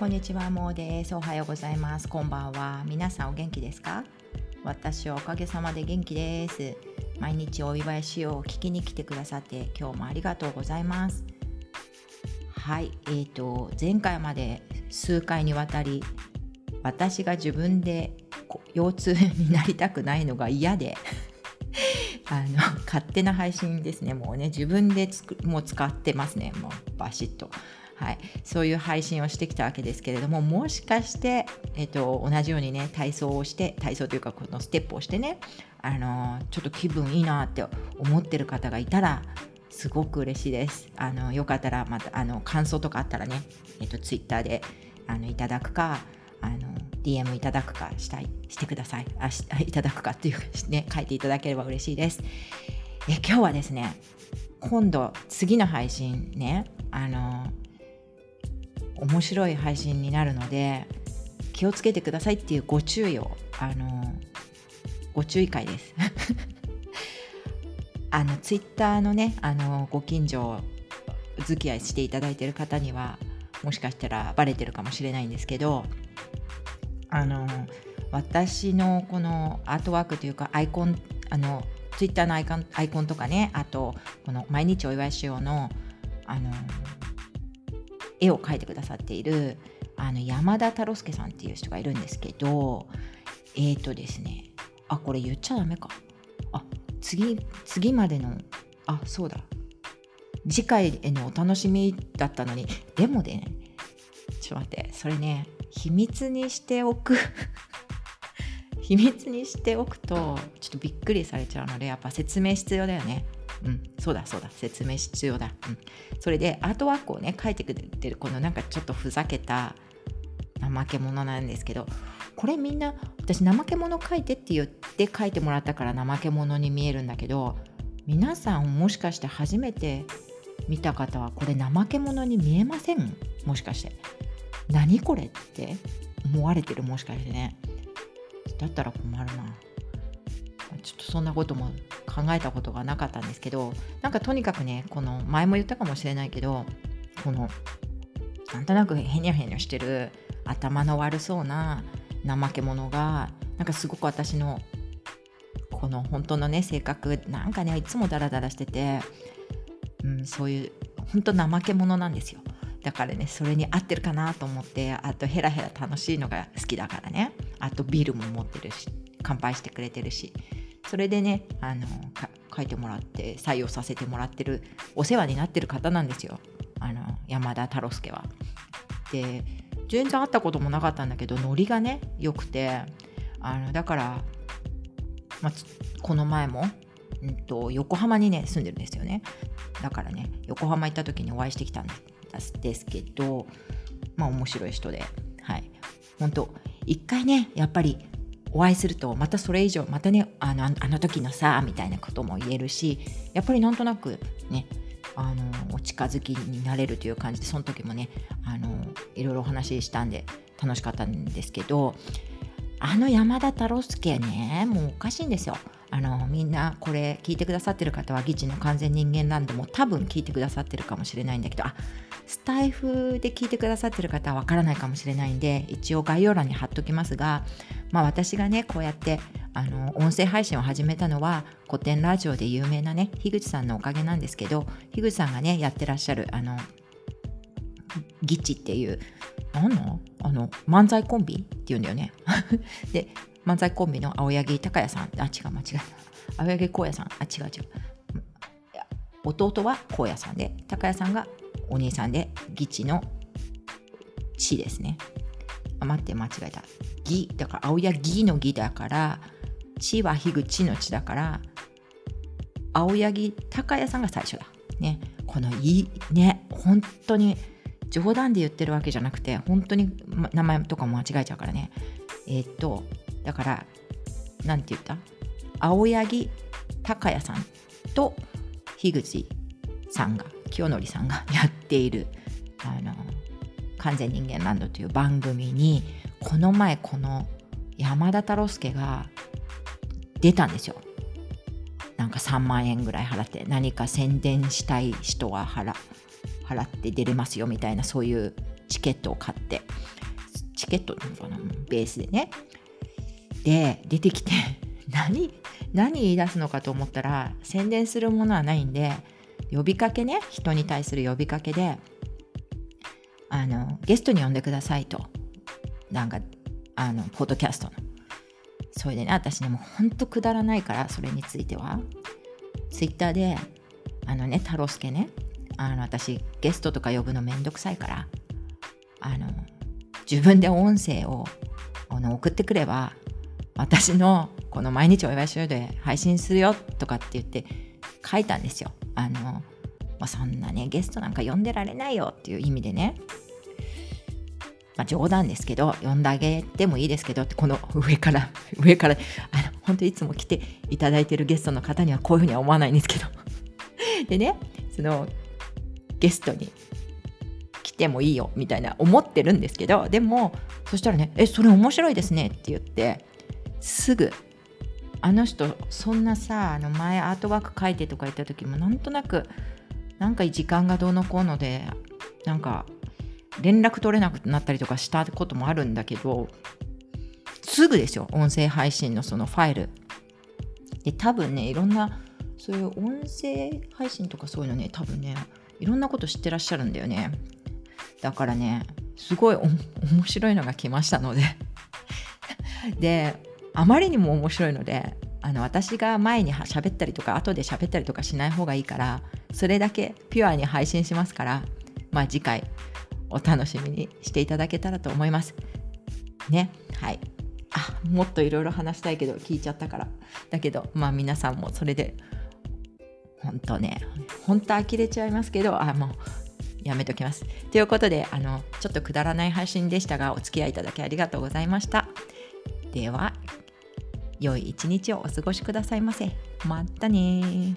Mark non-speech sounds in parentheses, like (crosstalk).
こんにちは、もうです。おはようございます。こんばんは。皆さんお元気ですか？私はおかげさまで元気です。毎日お祝いしよう聞きに来てくださって今日もありがとうございます。はい、えーと、前回まで数回にわたり私が自分で腰痛になりたくないのが嫌で (laughs) あの勝手な配信ですねもうね自分でつくもう使ってますねもうバシッとはい、そういう配信をしてきたわけですけれどももしかして、えっと、同じようにね体操をして体操というかこのステップをしてねあのちょっと気分いいなって思ってる方がいたらすごく嬉しいです。あのよかったらまたあの感想とかあったらね、えっと、ツイッターであのいただくかあの DM いただくかしたいしてくださいあし (laughs) いただくかっていうね書いていただければ嬉しいです。え今日はですね今度次の配信ねあの面白い配信になるので気をつけてくださいっていうご注意をあのご注意会です。(laughs) あのツイッターのねあのご近所付き合いしていただいている方にはもしかしたらバレてるかもしれないんですけどあの私のこのアートワークというかアイコンあのツイッターのアイコンアイコンとかねあとこの毎日お祝いしようのあの絵を描いてくださっているあの山田太郎介さんっていう人がいるんですけどえっ、ー、とですねあこれ言っちゃダメか。あ次次までのあそうだ。次回へのお楽しみだったのに。でもでねちょっと待ってそれね秘密にしておく。(laughs) 秘密にしておくとちょっとびっくりされちゃうのでやっぱ説明必要だよね。うん、そうだそうだ。説明必要だ、うん、それでアートワークをね書いてくれてるこのなんかちょっとふざけた怠け者なんですけどこれみんな私怠け者書いてって言って書いてもらったから怠け者に見えるんだけど皆さんもしかして初めて見た方はこれ怠け者に見えません？もしかして。何これって思われてる？もしかしてね。だったら困るな。ちょっとそんなことも考えたことがなかったんですけどなんかとにかくねこの前も言ったかもしれないけどこのなんとなくへにゃへにゃしてる頭の悪そうな怠け者がなんかすごく私のこの本当のね性格なんかねいつもダラダラしてて、うん、そういう本当怠け者なんですよ。だからねそれに合ってるかなと思ってあとヘラヘラ楽しいのが好きだからね。あとビールも持ってるし乾杯してくれてるし。それでねあの書いてもらって採用させてもらってるお世話になってる方なんですよ。あの山田太郎介は。で全然会ったこともなかったんだけどノリがね良くてあのだから、まあ、この前も、うんと、横浜にね住んでるんですよね。だからね横浜行った時にお会いしてきたんですけどまあ面白い人で。はい。本当一回ねやっぱりお会いするとまたそれ以上またねあのあの時のさみたいなことも言えるしやっぱりなんとなくねあのお近づきになれるという感じでその時もねあのいろいろお話ししたんで楽しかったんですけどあの山田太郎介ねもうおかしいんですよ。あのみんなこれ聞いてくださってる方は議事の完全人間ランドも多分聞いてくださってるかもしれないんだけどあスタイフで聞いてくださってる方はわからないかもしれないんで一応概要欄に貼っときますが、まあ、私がねこうやってあの音声配信を始めたのは古典ラジオで有名なね樋口さんのおかげなんですけど樋口さんがねやってらっしゃるあのギチっていう何の？あの漫才コンビっていうんだよね。(laughs) で漫才コンビの青柳高也さん。あ違う。間違えた青柳光也さんあ違う。違う弟は荒野さん。で高谷さんがお兄さんで義地の地ですね。あ待って間違えた。義だから青柳の義だから地は樋口の地だから青柳高谷さんが最初だ。ね。このいいね。本当に冗談で言ってるわけじゃなくて本当に名前とかも間違えちゃうからね。えー、っとだから何て言った？青柳高谷さんと樋口さんが清則さんがやっているあの完全人間ランドという番組にこの前この山田太郎介が出たんですよ。なんか3万円ぐらい払って何か宣伝したい人は払払って出れますよみたいなそういうチケットを買って。チケットなのかな？ベースでね。で出てきて (laughs) 何何言い出すのかと思ったら宣伝するものはないんで呼びかけね人に対する呼びかけであのゲストに呼んでくださいと。なんかあのポッドキャストの。それでね私ねもうほんとくだらないからそれについては。ツイッターであのね太郎介ねあの私ゲストとか呼ぶのめんどくさいからあの自分で音声をあの送ってくれば私のこの毎日お祝いしようで配信するよとかって言って書いたんですよ。あの、まあ、そんなねゲストなんか呼んでられないよっていう意味でねまあ、冗談ですけど呼んであげてもいいですけどってこの上から (laughs) 上からあの本当いつも来ていただいてるゲストの方にはこういうふうには思わないんですけど (laughs) でねそのゲストに来てもいいよみたいな思ってるんですけどでもそしたらね「えそれ面白いですね」って言ってすぐ。あの人そんなさあの前アートワーク書いてとか言った時もなんとなくなんか時間がどうのこうのでなんか連絡取れなくなったりとかしたこともあるんだけどすぐですよ音声配信のそのファイル。で多分ねいろんなそういう音声配信とかそういうのね多分ねいろんなこと知ってらっしゃるんだよね。だからねすごい面白いのが来ましたので。であまりにも面白いのであの私が前に喋ったりとか後で喋ったりとかしない方がいいからそれだけピュアに配信しますからまあ次回お楽しみにしていただけたらと思います。ね、はい。あ、もっといろいろ話したいけど聞いちゃったから。だけど、まあ皆さんもそれで、本当ね、本当呆れちゃいますけど、あ、もうやめときます。ということで、あの、ちょっとくだらない配信でしたが、お付き合いいただきありがとうございました。では、良い一日をお過ごしくださいませ。またね